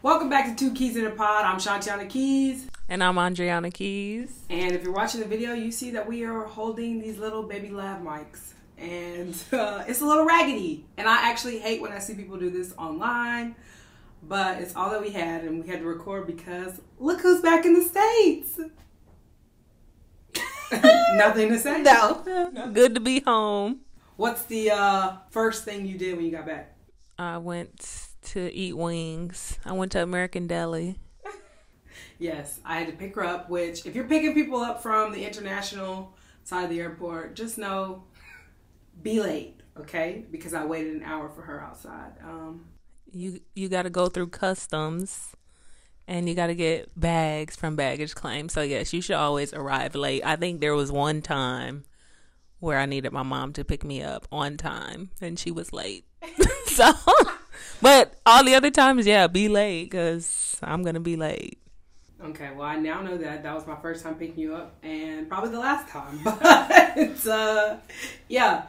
Welcome back to Two Keys in a Pod. I'm Shantiana Keys. And I'm Andriana Keys. And if you're watching the video, you see that we are holding these little baby lav mics. And uh, it's a little raggedy. And I actually hate when I see people do this online. But it's all that we had, and we had to record because look who's back in the States. Nothing to say. No. Good to be home. What's the uh, first thing you did when you got back? I went to eat wings. I went to American Deli. yes, I had to pick her up, which, if you're picking people up from the international side of the airport, just know be late, okay? Because I waited an hour for her outside. Um, you you got to go through customs and you got to get bags from baggage claim. So yes, you should always arrive late. I think there was one time where I needed my mom to pick me up on time and she was late. so but all the other times, yeah, be late because I'm gonna be late. Okay, well, I now know that that was my first time picking you up, and probably the last time. But uh, yeah,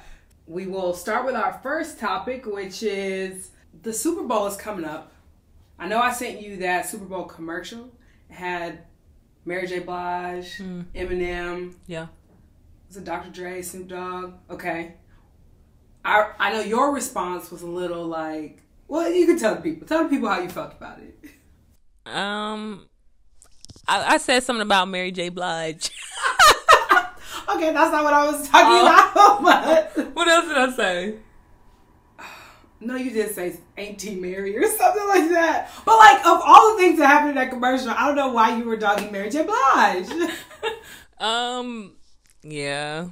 we will start with our first topic, which is the Super Bowl is coming up. I know I sent you that Super Bowl commercial. It had Mary J. Blige, mm. Eminem. Yeah. Was it Dr. Dre, Snoop Dogg? Okay. I I know your response was a little like, well, you can tell the people. Tell the people how you felt about it. Um, I, I said something about Mary J. Blige. okay, that's not what I was talking oh. about. What else did I say? No, you did say "Ain't T Mary" or something like that. But like, of all the things that happened in that commercial, I don't know why you were dogging Mary J. Blige. um, yeah,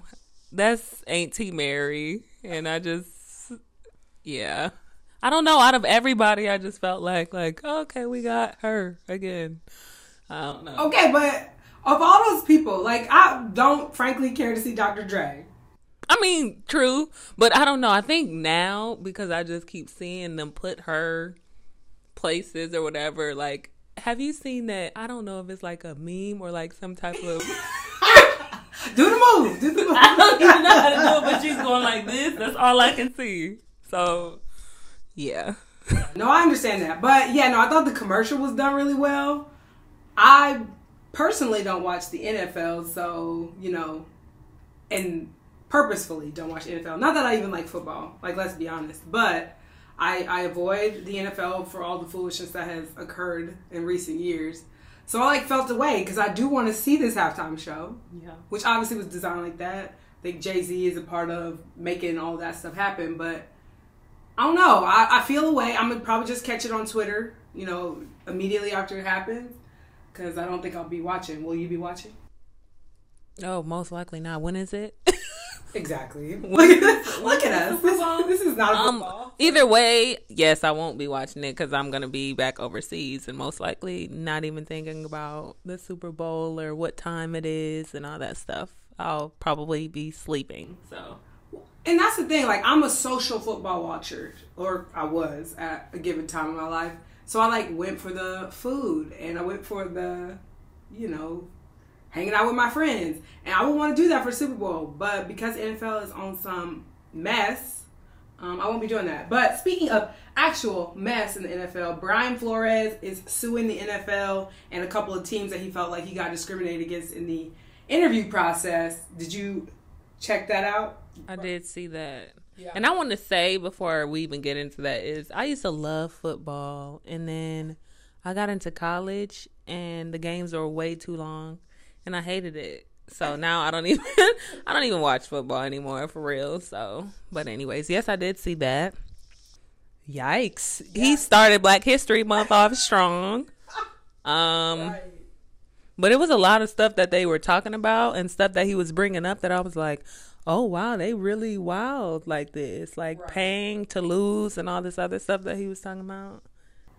that's "Ain't T Mary," and I just, yeah. I don't know. Out of everybody, I just felt like like oh, okay, we got her again. I don't know. Okay, but of all those people, like I don't frankly care to see Dr. Dre. I mean, true, but I don't know. I think now because I just keep seeing them put her places or whatever. Like, have you seen that? I don't know if it's like a meme or like some type of. do the move. Do the move. I don't even know how to do it, but she's going like this. That's all I can see. So yeah. no, I understand that. But yeah, no, I thought the commercial was done really well. I personally don't watch the NFL, so, you know, and purposefully don't watch NFL. Not that I even like football, like, let's be honest. But I, I avoid the NFL for all the foolishness that has occurred in recent years. So I like felt away because I do want to see this halftime show, yeah. which obviously was designed like that. I think Jay Z is a part of making all that stuff happen, but I don't know. I, I feel a way. I'm gonna probably just catch it on Twitter, you know, immediately after it happens, because I don't think I'll be watching. Will you be watching? Oh, most likely not. When is it? exactly. look, at, look at us. This, this, is not a um, football. Um, either way, yes, I won't be watching it because I'm gonna be back overseas and most likely not even thinking about the Super Bowl or what time it is and all that stuff. I'll probably be sleeping. So and that's the thing. Like I'm a social football watcher, or I was at a given time in my life. So I like went for the food, and I went for the, you know, hanging out with my friends. And I would want to do that for Super Bowl, but because NFL is on some mess, um, I won't be doing that. But speaking of actual mess in the NFL, Brian Flores is suing the NFL and a couple of teams that he felt like he got discriminated against in the interview process. Did you check that out? I did see that. Yeah. And I want to say before we even get into that is I used to love football and then I got into college and the games were way too long and I hated it. So now I don't even I don't even watch football anymore for real. So, but anyways, yes, I did see that. Yikes. Yeah. He started Black History Month off strong. Um right. But it was a lot of stuff that they were talking about and stuff that he was bringing up that I was like, oh wow, they really wild like this, like right. paying to lose and all this other stuff that he was talking about.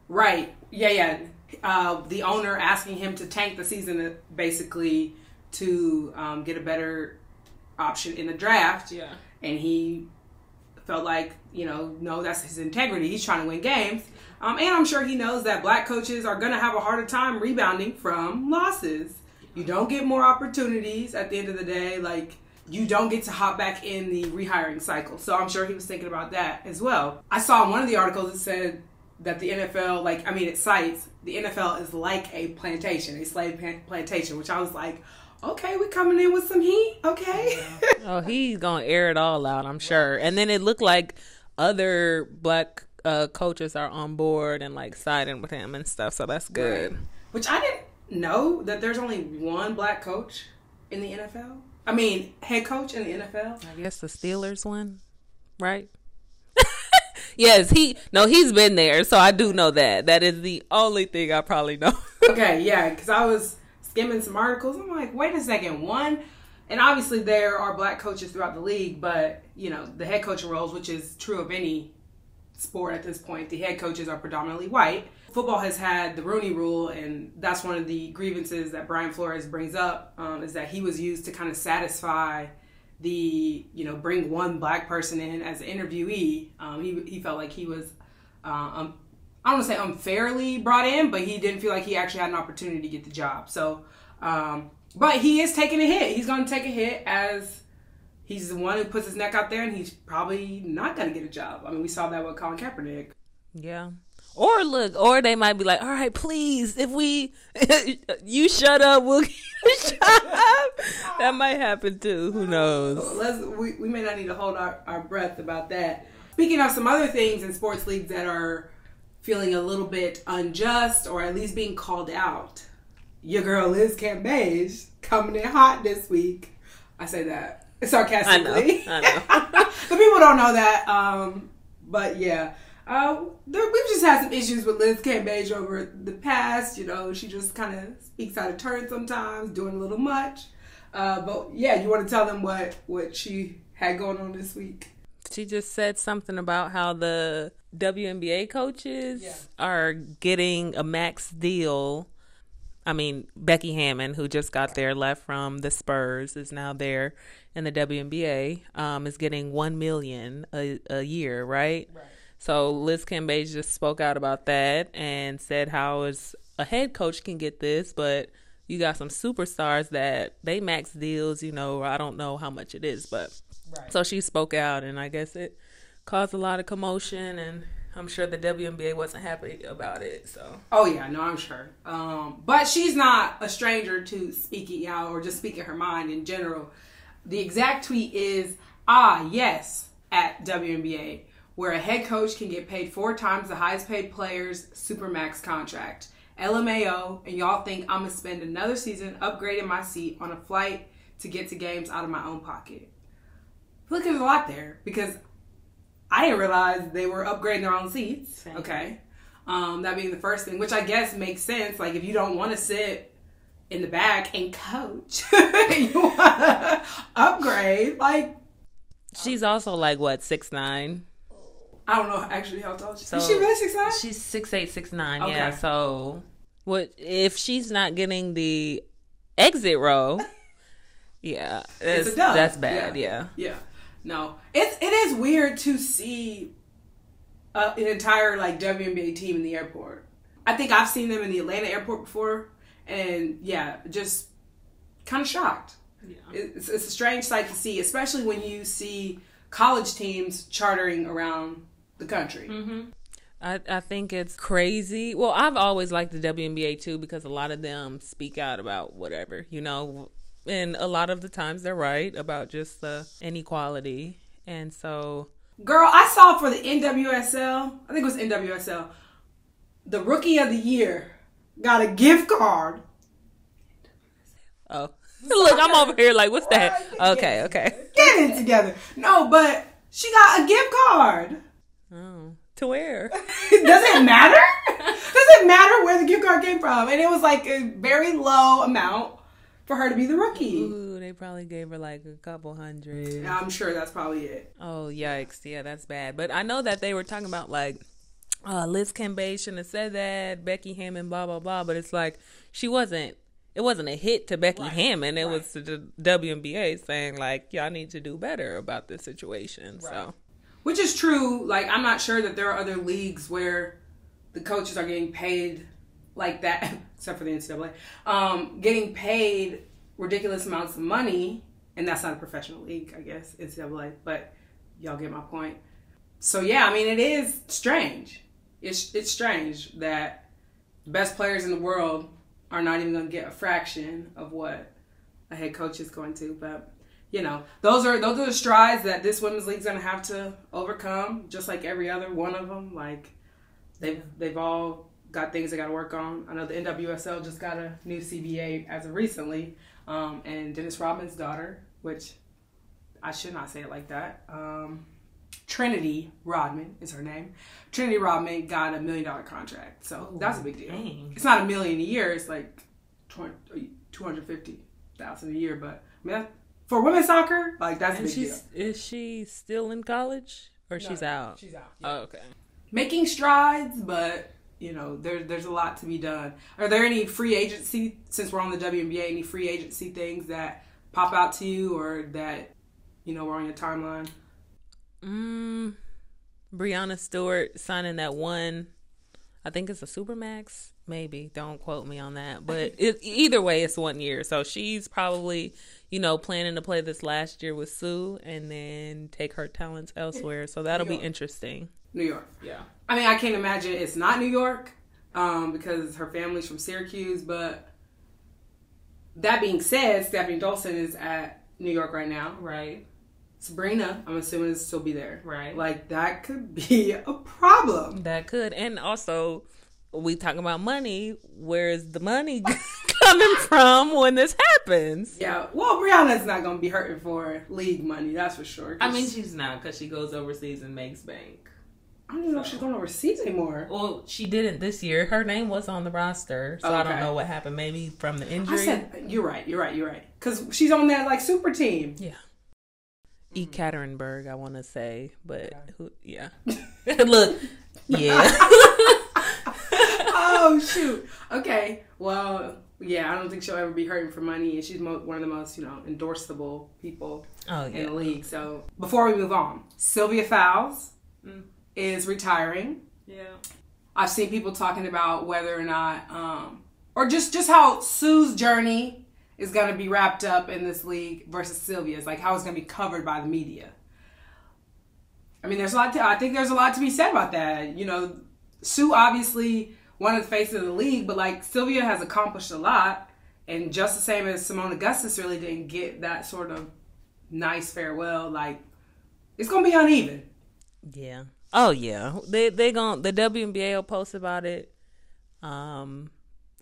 Right. Yeah, yeah. Uh, the owner asking him to tank the season uh, basically to um, get a better option in the draft. Yeah. And he felt like, you know, no, that's his integrity. He's trying to win games. Um, and I'm sure he knows that black coaches are going to have a harder time rebounding from losses. You don't get more opportunities at the end of the day. Like, you don't get to hop back in the rehiring cycle. So I'm sure he was thinking about that as well. I saw in one of the articles it said that the NFL, like, I mean, it cites the NFL is like a plantation, a slave plantation, which I was like, okay, we coming in with some heat, okay. oh, he's gonna air it all out, I'm sure. And then it looked like other black uh, coaches are on board and like siding with him and stuff, so that's good. Right. Which I didn't know that there's only one black coach in the NFL. I mean, head coach in the NFL. I guess the Steelers one, right? yes, he no, he's been there, so I do know that. That is the only thing I probably know. okay, yeah, because I was skimming some articles. I'm like, wait a second, one, and obviously there are black coaches throughout the league, but you know the head coaching roles, which is true of any sport at this point, the head coaches are predominantly white. Football has had the Rooney Rule, and that's one of the grievances that Brian Flores brings up um, is that he was used to kind of satisfy the you know bring one black person in as an interviewee. Um, he he felt like he was uh, um, I don't want to say unfairly brought in, but he didn't feel like he actually had an opportunity to get the job. So, um, but he is taking a hit. He's going to take a hit as he's the one who puts his neck out there, and he's probably not going to get a job. I mean, we saw that with Colin Kaepernick. Yeah. Or look, or they might be like, "All right, please, if we you shut up, we'll get shut up." That might happen too. Who knows? Let's we, we may not need to hold our, our breath about that. Speaking of some other things in sports leagues that are feeling a little bit unjust or at least being called out, your girl Liz Cambage coming in hot this week. I say that sarcastically. I know. I know. the people don't know that. Um, but yeah. Uh, there, we've just had some issues with Liz Cambage over the past. You know, she just kind of speaks out of turn sometimes, doing a little much. Uh, but yeah, you want to tell them what what she had going on this week? She just said something about how the WNBA coaches yeah. are getting a max deal. I mean, Becky Hammon, who just got there, left from the Spurs, is now there in the WNBA. Um, is getting one million a, a year, right? Right so Liz Cambage just spoke out about that and said how as a head coach can get this, but you got some superstars that they max deals, you know, I don't know how much it is, but right. so she spoke out and I guess it caused a lot of commotion and I'm sure the WNBA wasn't happy about it. So. Oh yeah, no, I'm sure. Um, but she's not a stranger to speaking out or just speaking her mind in general. The exact tweet is, "Ah, yes," at WNBA where a head coach can get paid four times the highest paid player's supermax contract. LMAO, and y'all think I'm gonna spend another season upgrading my seat on a flight to get to games out of my own pocket. Look, there's a lot there because I didn't realize they were upgrading their own seats. Same. Okay. Um, that being the first thing, which I guess makes sense. Like, if you don't want to sit in the back and coach, you want to upgrade. Like, she's also like what six nine. I don't know actually how tall she so, is. She really six nine? She's six eight, six nine. Okay. Yeah. So what if she's not getting the exit row? yeah, it's, that's bad. Yeah. yeah. yeah. No, it's it is weird to see uh, an entire like WNBA team in the airport. I think I've seen them in the Atlanta airport before, and yeah, just kind of shocked. Yeah. It's, it's a strange sight to see, especially when you see college teams chartering around the country. Mm-hmm. I, I think it's crazy. Well, I've always liked the WNBA too because a lot of them speak out about whatever, you know, and a lot of the times they're right about just the inequality. And so, girl, I saw for the NWSL, I think it was NWSL, the rookie of the year got a gift card. Oh, look, I'm over here like, what's that? Okay, okay. Get it together. No, but she got a gift card. Oh, to where? Does it matter? Does it matter where the gift card came from? And it was like a very low amount for her to be the rookie. Ooh, they probably gave her like a couple hundred. I'm sure that's probably it. Oh yikes! Yeah, that's bad. But I know that they were talking about like uh, Liz Cambage shouldn't have said that. Becky Hammon, blah blah blah. But it's like she wasn't. It wasn't a hit to Becky right. Hammon. It right. was to the WNBA saying like, y'all need to do better about this situation. Right. So which is true. Like I'm not sure that there are other leagues where the coaches are getting paid like that, except for the NCAA, um, getting paid ridiculous amounts of money, and that's not a professional league, I guess NCAA. But y'all get my point. So yeah, I mean it is strange. it's it's strange that the best players in the world are not even going to get a fraction of what a head coach is going to. But you know, those are those are the strides that this women's league's going to have to overcome, just like every other one of them. Like they've they've all got things they got to work on. I know the NWSL just got a new CBA as of recently, um, and Dennis Rodman's daughter, which I should not say it like that. Um, Trinity Rodman is her name. Trinity Rodman got a million dollar contract, so Ooh, that's a big deal. Dang. It's not a million a year; it's like two hundred fifty thousand a year. But I mean, for women's soccer, like that's and a big deal. Is she still in college or no, she's out? She's out. Yeah. Oh, okay. Making strides, but you know, there's there's a lot to be done. Are there any free agency since we're on the WNBA? Any free agency things that pop out to you or that you know were on your timeline? Mm, Breanna Stewart signing that one. I think it's a supermax. Maybe don't quote me on that, but it, either way, it's one year. So she's probably, you know, planning to play this last year with Sue and then take her talents elsewhere. So that'll be interesting. New York, yeah. I mean, I can't imagine it's not New York um, because her family's from Syracuse. But that being said, Stephanie Dolson is at New York right now, right? Sabrina, I'm assuming, is still be there. Right. Like that could be a problem. That could. And also we talking about money. Where's the money coming from when this happens? Yeah. Well, Breanna's not gonna be hurting for league money, that's for sure. I mean she's not because she goes overseas and makes bank. I don't even so. know if she's gonna overseas anymore. Well, she didn't this year. Her name was on the roster, so okay. I don't know what happened. Maybe from the injury. I said, you're right. You're right. You're right. Because she's on that like super team. Yeah. E. Ekaterinburg, I want to say, but who, yeah. Look, yeah. oh shoot. Okay. Well, yeah, I don't think she'll ever be hurting for money, and she's mo- one of the most you know endorsable people oh, yeah. in the league. So before we move on, Sylvia Fowles mm. Is retiring. Yeah. I've seen people talking about whether or not, um, or just just how Sue's journey is going to be wrapped up in this league versus Sylvia's, like how it's going to be covered by the media. I mean, there's a lot. To, I think there's a lot to be said about that. You know, Sue obviously one of the faces of the league, but like Sylvia has accomplished a lot, and just the same as Seimone Augustus really didn't get that sort of nice farewell. Like it's gonna be uneven. Yeah. Oh yeah. They they going the WNBA will post about it. Um,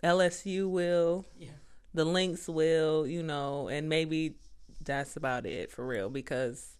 LSU will. Yeah the Lynx will, you know, and maybe that's about it for real because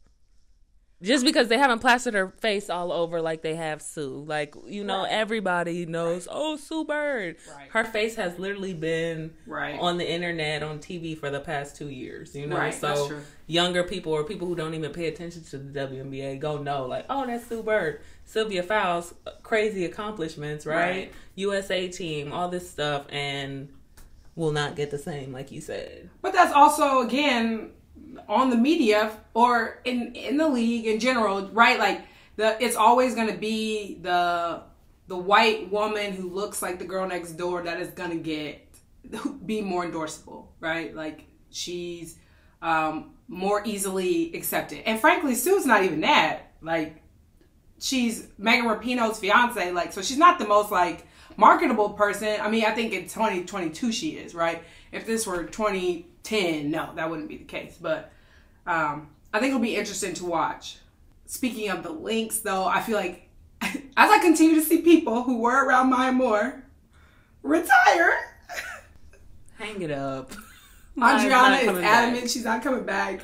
just because they haven't plastered her face all over like they have Sue. Like, you know, right. everybody knows, right. oh, Sue Bird. Right. Her face has literally been right. on the internet, on TV for the past two years, you know? So younger people or people who don't even pay attention to the WNBA go know, like, oh, that's Sue Bird. Sylvia Fowles, uh, crazy accomplishments, right? USA team, all this stuff. And will not get the same, like you said. But that's also again on the media or in in the league in general, right? Like the it's always going to be the the white woman who looks like the girl next door that is going to get be more endorsable, right? Like she's um, more easily accepted. And frankly, Sue's not even that. Like she's Megan Rapinoe's fiance, like so she's not the most like marketable person. I mean, I think in 2022 she is, right? If this were 2010, no, that wouldn't be the case. But um, I think it'll be interesting to watch. Speaking of the Lynx, though, I feel like as I continue to see people who were around Maya Moore retire, hang it up. Andriana is adamant back. she's not coming back.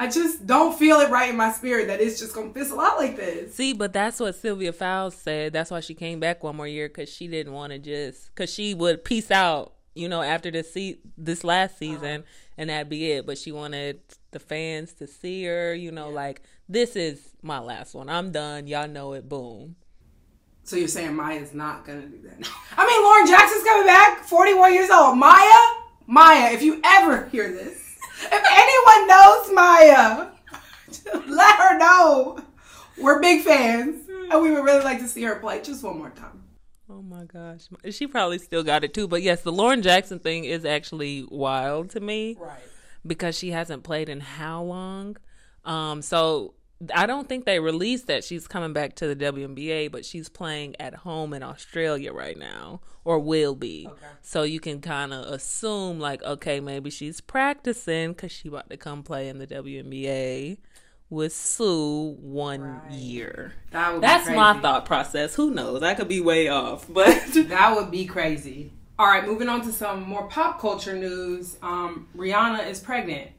I just don't feel it right in my spirit that it's just gonna fizzle out like this. See, but that's what Sylvia Fowles said. That's why she came back one more year because she didn't want to just because she would peace out, you know, after this se- this last season, uh-huh. and that'd be it. But she wanted the fans to see her, you know, yeah. like this is my last one. I'm done. Y'all know it. Boom. So you're saying Maya's not gonna do that? I mean, Lauren Jackson's coming back, 41 years old. Maya, Maya, if you ever hear this if anyone knows Maya, let her know. We're big fans, and we would really like to see her play just one more time. Oh my gosh, she probably still got it too. But yes, the Lauren Jackson thing is actually wild to me, right? Because she hasn't played in how long? Um, so I don't think they released that she's coming back to the WNBA, but she's playing at home in Australia right now, or will be. Okay. So you can kind of assume, like, okay, maybe she's practicing because she about to come play in the WNBA with Sue one right. year. That That's my thought process. Who knows? I could be way off, but that would be crazy. All right, moving on to some more pop culture news. Um, Rihanna is pregnant.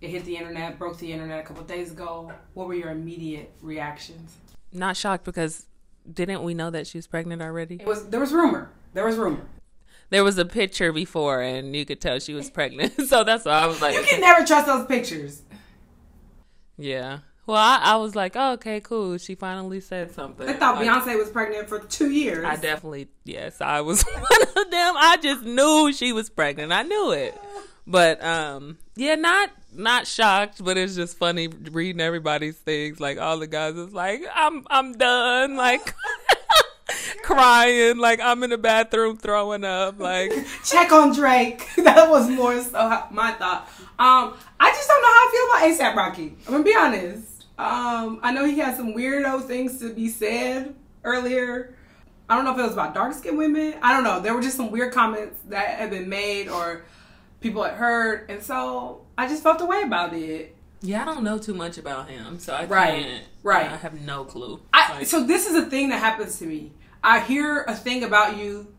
It hit the internet, broke the internet a couple days ago. What were your immediate reactions? Not shocked because didn't we know that she was pregnant already? It was there was rumor. There was rumor. There was a picture before, and you could tell she was pregnant. so that's why I was like, you can never trust those pictures. Yeah. Well, I, I, was like, oh, okay, cool. She finally said something. I thought like, Beyonce was pregnant for two years. I definitely, yes, I was one of them. I just knew she was pregnant. I knew it. But um, yeah, not not shocked, but it's just funny reading everybody's things. Like all the guys is like, I'm I'm done. Like crying, like I'm in the bathroom throwing up. Like check on Drake. that was more so my thought. Um, I just don't know how I feel about ASAP Rocky. I'm gonna be honest. Um, I know he had some weirdo things to be said earlier. I don't know if it was about dark skinned women. I don't know. There were just some weird comments that had been made or people had heard, and so I just felt the way about it. Yeah, I don't know too much about him, so I right, can't. Right, I have no clue. I, like, so this is a thing that happens to me. I hear a thing about you,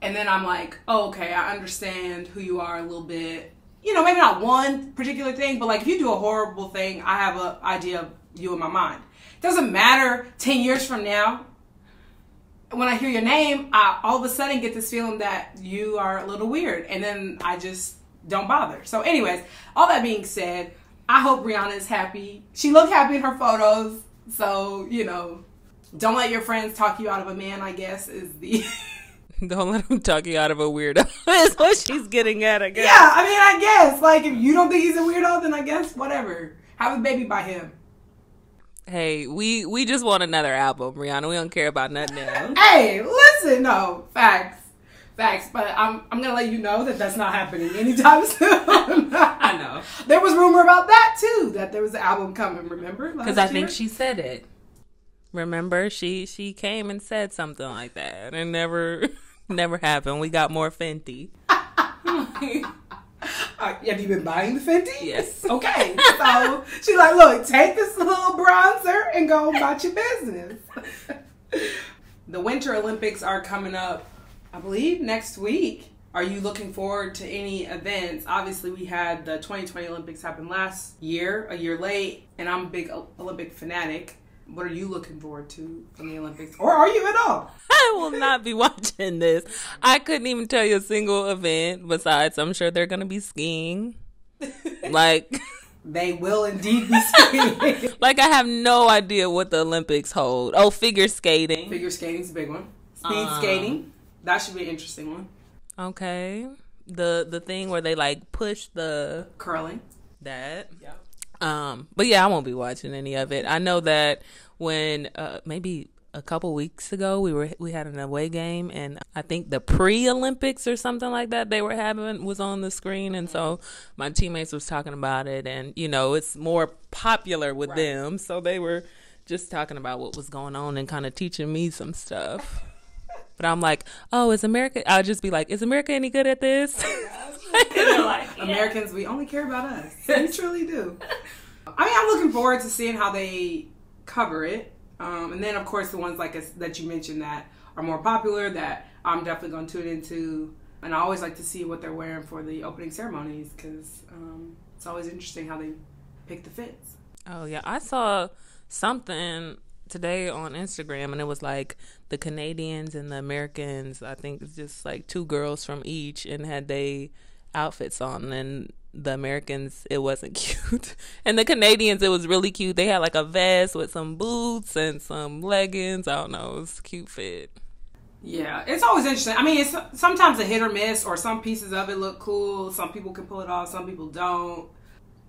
and then I'm like, oh, okay, I understand who you are a little bit. You know, maybe not one particular thing, but like if you do a horrible thing, I have an idea of you in my mind. It doesn't matter 10 years from now. When I hear your name, I all of a sudden get this feeling that you are a little weird. And then I just don't bother. So, anyways, all that being said, I hope Rihanna is happy. She looked happy in her photos. So, you know, don't let your friends talk you out of a man, I guess, is the. don't let them talk you out of a weirdo, is what she's getting at, I guess. Yeah, I mean, I guess. Like, if you don't think he's a weirdo, then I guess whatever. Have a baby by him. Hey, we we just want another album, Rihanna. We don't care about nothing else. hey, listen, no facts, facts. But I'm I'm gonna let you know that that's not happening anytime soon. I know. There was rumor about that too, that there was an album coming. Remember? Because I think she said it. Remember, she she came and said something like that, and never never happened. We got more Fenty. Uh, have you been buying the Fenty? Yes. Okay. So she's like, look, take this little bronzer and go about your business. the Winter Olympics are coming up, I believe, next week. Are you looking forward to any events? Obviously, we had the 2020 Olympics happen last year, a year late, and I'm a big Olympic fanatic. What are you looking forward to from the Olympics? Or are you at all? I will not be watching this. I couldn't even tell you a single event besides I'm sure they're going to be skiing. like they will indeed be skiing. like I have no idea what the Olympics hold. Oh, figure skating. Figure skating's a big one. Speed um, skating. That should be an interesting one. Okay. The the thing where they like push the curling. That. Yeah. Um, but yeah, I won't be watching any of it. I know that when uh, maybe a couple weeks ago we were we had an away game and I think the pre-Olympics or something like that they were having was on the screen and so my teammates was talking about it and you know it's more popular with right. them so they were just talking about what was going on and kind of teaching me some stuff. But I'm like, oh, is America? I'll just be like, is America any good at this? like, yeah. Americans, we only care about us. We truly do. I mean, I'm looking forward to seeing how they cover it. Um, and then, of course, the ones like that you mentioned that are more popular that I'm definitely going to tune into. And I always like to see what they're wearing for the opening ceremonies because um, it's always interesting how they pick the fits. Oh, yeah. I saw something today on Instagram and it was like the Canadians and the Americans, I think it's just like two girls from each and had they outfits on and the Americans it wasn't cute. and the Canadians it was really cute. They had like a vest with some boots and some leggings. I don't know, it was cute fit. Yeah, it's always interesting. I mean, it's sometimes a hit or miss, or some pieces of it look cool. Some people can pull it off, some people don't.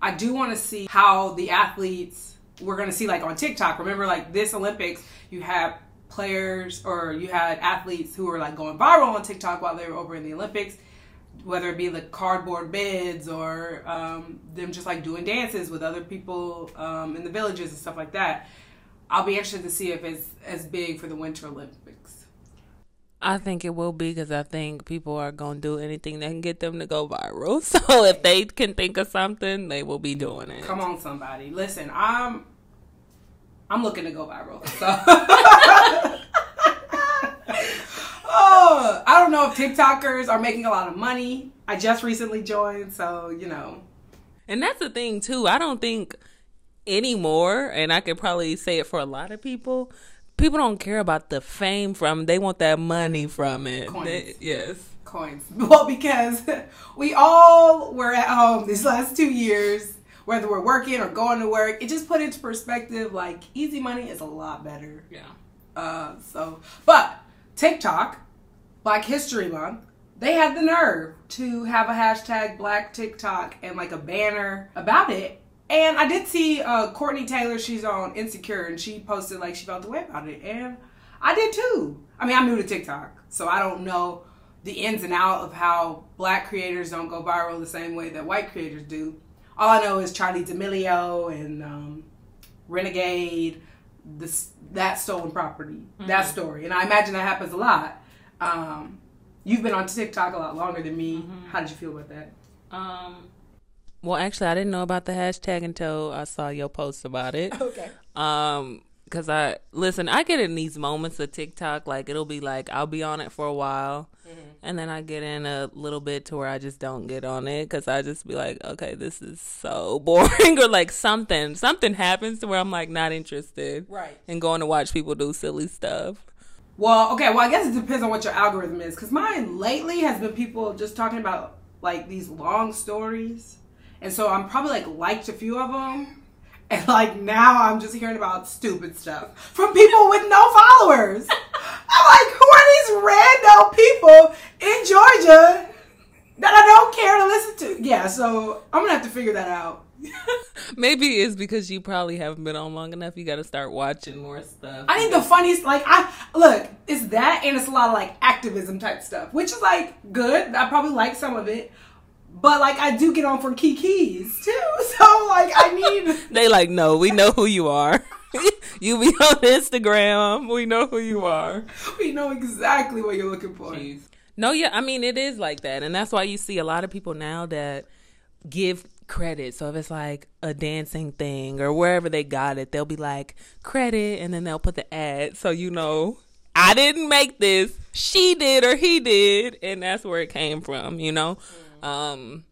I do want to see how the athletes we're going to see, like on TikTok. Remember, like this Olympics, you have players or you had athletes who were like going viral on TikTok while they were over in the Olympics whether it be like cardboard beds or um, them just like doing dances with other people um, in the villages and stuff like that. I'll be interested to see if it's as big for the Winter Olympics. I think it will be because I think people are going to do anything that can get them to go viral. So if they can think of something, they will be doing it. Come on, somebody. Listen, I'm I'm looking to go viral. So. oh, I don't know if TikTokers are making a lot of money. I just recently joined, so you know. And that's the thing too. I don't think anymore, and I could probably say it for a lot of people. People don't care about the fame from. They want that money from it. They, yes, coins. Well, because we all were at home these last two years whether we're working or going to work. It just put into perspective like easy money is a lot better. Yeah. Uh, so, but TikTok, Black History Month, they had the nerve to have a hashtag Black TikTok and like a banner about it. And I did see uh, Courtney Taylor, she's on Insecure, and she posted like she felt the way about it. And I did too. I mean, I'm new to TikTok, so I don't know the ins and out of how black creators don't go viral the same way that white creators do all I know is Charli D'Amelio and um, Renegade, this that stolen property, mm-hmm. that story, and I imagine that happens a lot. Um, you've been on TikTok a lot longer than me. Mm-hmm. How did you feel about that? Um, well, actually, I didn't know about the hashtag until I saw your post about it. Okay. Um, because I listen, I get in these moments of TikTok, like it'll be like I'll be on it for a while, mm-hmm. and then I get in a little bit to where I just don't get on it because I just be like, okay, this is so boring, or like something something happens to where I'm like not interested, right, and going to watch people do silly stuff. Well, okay, well I guess it depends on what your algorithm is, because mine lately has been people just talking about like these long stories, and so I'm probably like liked a few of them and like now I'm just hearing about stupid stuff from people with no followers. I'm like, who are these random people in Georgia that I don't care to listen to? Yeah, so I'm gonna have to figure that out. Maybe it's because you probably haven't been on long enough. You got to start watching more stuff. I think the funniest, like, I look, it's that, and it's a lot of like activism type stuff, which is like good. I probably like some of it, but like I do get on for Kiki's too. So like I need They like, no, we know who you are. you be on Instagram. We know who you are. We know exactly what you're looking for. Jeez. No, yeah, I mean it is like that. And that's why you see a lot of people now that give credit. So if it's like a dancing thing or wherever they got it, they'll be like credit and then they'll put the ad so you know I didn't make this. She did or he did and that's where it came from, you know? Mm. Um,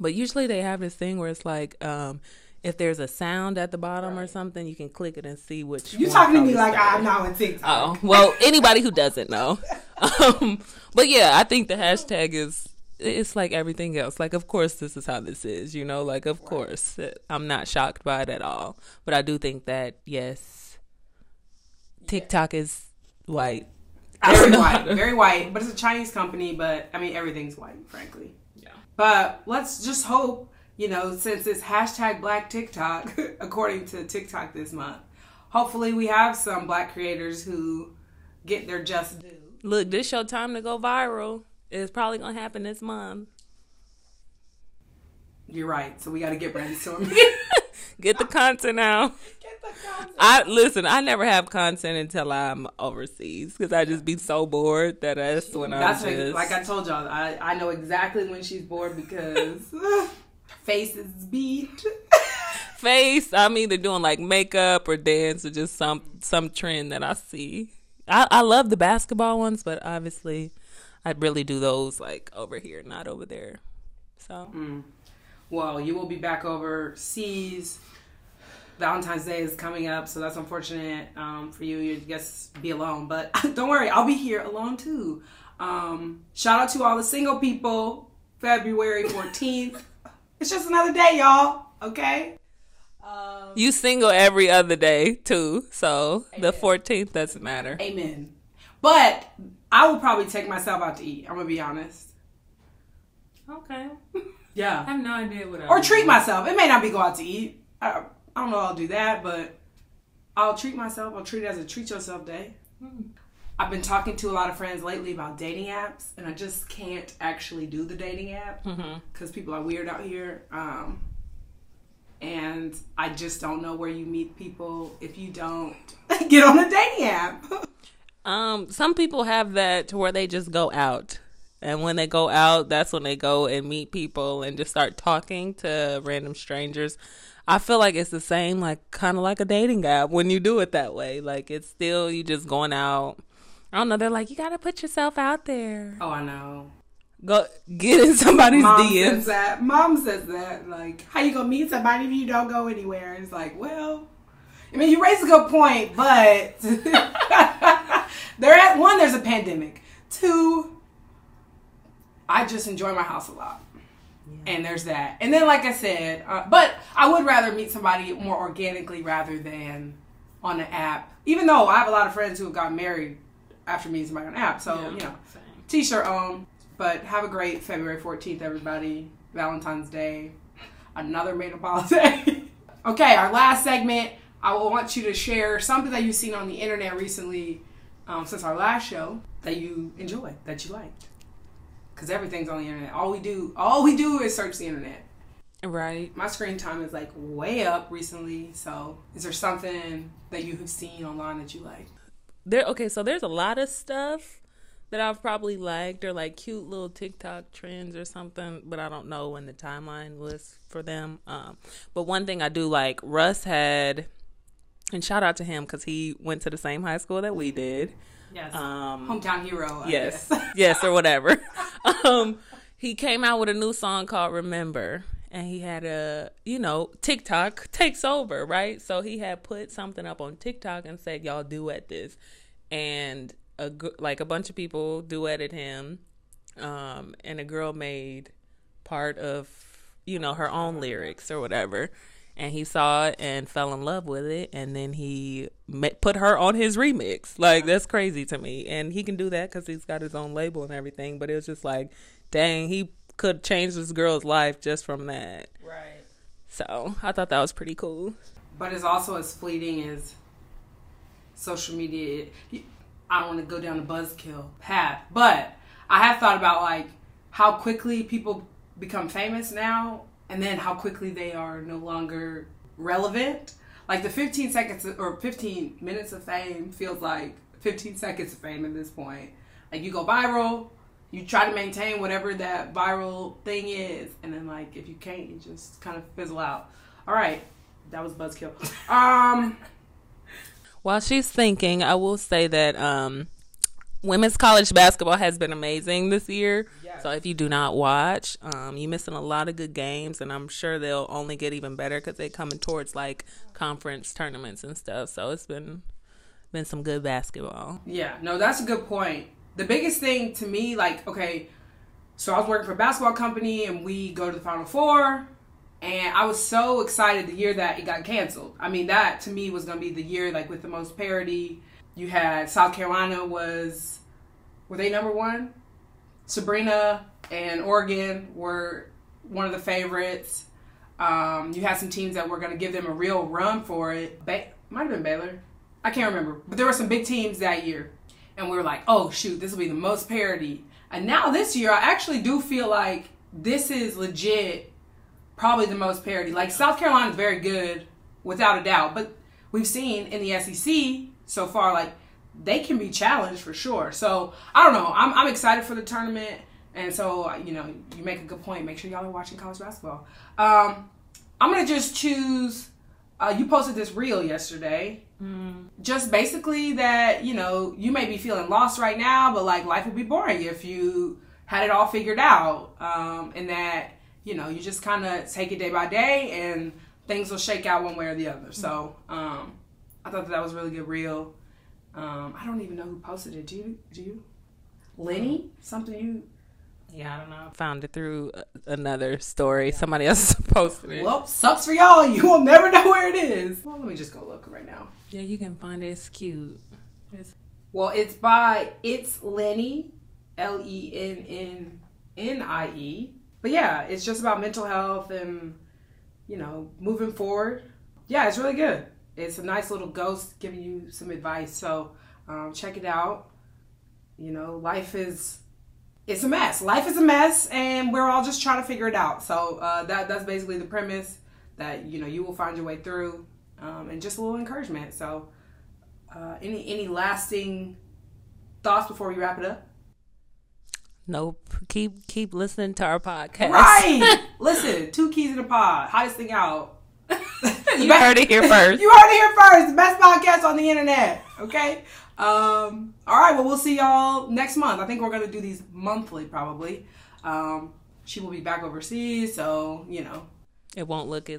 but usually they have this thing where it's like, um, if there's a sound at the bottom right. or something, you can click it and see which. You're talking to me like I'm now in TikTok? Oh well, anybody who doesn't know. um, but yeah, I think the hashtag is it's like everything else. Like, of course, this is how this is. You know, like of right. course, I'm not shocked by it at all. But I do think that yes, TikTok yeah. is white. Very white, very white. But it's a Chinese company. But I mean, everything's white, frankly. But let's just hope, you know, since it's hashtag Black TikTok, according to TikTok this month, hopefully we have some Black creators who get their just due. Look, this your time to go viral. It's probably gonna happen this month. You're right. So we got to get brainstorming. get the content out. I listen. I never have content until I'm overseas because I just be so bored that that's when that's I'm just... like I told y'all. I I know exactly when she's bored because faces beat. Face. I'm either doing like makeup or dance or just some some trend that I see. I I love the basketball ones, but obviously, I'd really do those like over here, not over there. So. Mm. Well, you will be back overseas Valentine's Day is coming up, so that's unfortunate um, for you. You just be alone, but don't worry, I'll be here alone too. Um, shout out to all the single people. February 14th. it's just another day, y'all. Okay. Um, you single every other day too, so amen. the 14th doesn't matter. Amen. But I will probably take myself out to eat. I'm gonna be honest. Okay. Yeah. I have no idea what. I or treat myself. It may not be go out to eat. I, I don't know I'll do that, but I'll treat myself. I'll treat it as a treat yourself day. Hmm. I've been talking to a lot of friends lately about dating apps, and I just can't actually do the dating app because mm-hmm. people are weird out here. Um, and I just don't know where you meet people if you don't get on a dating app. um, some people have that to where they just go out. And when they go out, that's when they go and meet people and just start talking to random strangers. I feel like it's the same, like kind of like a dating app when you do it that way. Like it's still you just going out. I don't know. They're like, you got to put yourself out there. Oh, I know. Go get in somebody's Mom DMs. Says that. Mom says that. Like, how you gonna meet somebody if you don't go anywhere? And It's like, well, I mean, you raise a good point, but there at one, there's a pandemic. Two, I just enjoy my house a lot. Yeah. And there's that. And then, like I said, uh, but I would rather meet somebody more organically rather than on an app. Even though I have a lot of friends who have gotten married after meeting somebody on an app. So, yeah, you know, t shirt on. But have a great February 14th, everybody. Valentine's Day. Another made up holiday. okay, our last segment. I will want you to share something that you've seen on the internet recently um, since our last show that you enjoyed, that you liked. Because everything's on the internet. All we do, all we do is search the internet. Right. My screen time is like way up recently. So, is there something that you have seen online that you like? There. Okay, so there's a lot of stuff that I've probably liked or like cute little TikTok trends or something, but I don't know when the timeline was for them. Um, but one thing I do like, Russ had, and shout out to him because he went to the same high school that we did. Yes. Um, Hometown hero. I yes. yes, or whatever. um, he came out with a new song called Remember. And he had a, you know, TikTok takes over, right? So he had put something up on TikTok and said, "Y'all duet this," and a like a bunch of people duetted him, um, and a girl made part of you know her own lyrics or whatever, and he saw it and fell in love with it, and then he met, put her on his remix. Like that's crazy to me, and he can do that because he's got his own label and everything. But it was just like, dang, he could change this girl's life just from that. Right. So I thought that was pretty cool. But it's also as fleeting as social media. I don't want to go down the buzzkill path, but I have thought about like how quickly people become famous now, and then how quickly they are no longer relevant. Like the 15 seconds or 15 minutes of fame feels like 15 seconds of fame at this point. Like you go viral, you try to maintain whatever that viral thing is, and then like if you can't, you just kind of fizzle out. All right, that was buzzkill. Um. While she's thinking, I will say that um, women's college basketball has been amazing this year. Yes. So if you do not watch, um, you're missing a lot of good games, and I'm sure they'll only get even better because they're coming towards like conference tournaments and stuff. So it's been been some good basketball. Yeah, no, that's a good point. The biggest thing to me, like, okay, so I was working for a basketball company, and we go to the Final Four and I was so excited the year that it got canceled. I mean, that to me was going to be the year like with the most parity. You had South Carolina was were they number one? Sabrina and Oregon were one of the favorites. Um, you had some teams that were going to give them a real run for it. Ba- might have been Baylor. I can't remember, but there were some big teams that year, and we were like, "Oh shoot, this will be the most parity." And now this year, I actually do feel like this is legit probably the most parity. Like South Carolina is very good, without a doubt. But we've seen in the SEC so far, like they can be challenged for sure. So I don't know. I'm I'm excited for the tournament, and so you know you make a good point. Make sure y'all are watching college basketball. Um, I'm gonna just choose. Uh, you posted this reel yesterday. Mm. Just basically that you know you may be feeling lost right now, but like life would be boring if you had it all figured out, um, and that you know, you just kind of take it day by day and things will shake out one way or the other. So um, I thought that, that was really good reel. Um, I don't even know who posted it. Do you? Do you? Lenny? Something you? Yeah, I don't know. Found it through another story. Yeah. Somebody else posted it. Well, sucks for y'all. You will never know where it is. Well, let me just go look right now. Yeah, you can find it. It's cute. It's... Well, it's by It's Lenny, L E N N N I E but yeah, it's just about mental health and you know moving forward. Yeah, it's really good. It's a nice little ghost giving you some advice. So um, check it out. you know, life is it's a mess. Life is a mess, and we're all just trying to figure it out. So uh, that that's basically the premise that you know you will find your way through, um, and just a little encouragement. So, uh, any any lasting thoughts before we wrap it up? Nope. Keep keep listening to our podcast. Right. Listen, two keys in the pod, hottest thing out. you heard it here first. You heard it here first. The best podcast on the internet. Okay. Um, all right. Well, we'll see y'all next month. I think we're gonna do these monthly, probably. Um, she will be back overseas, so you know it won't look as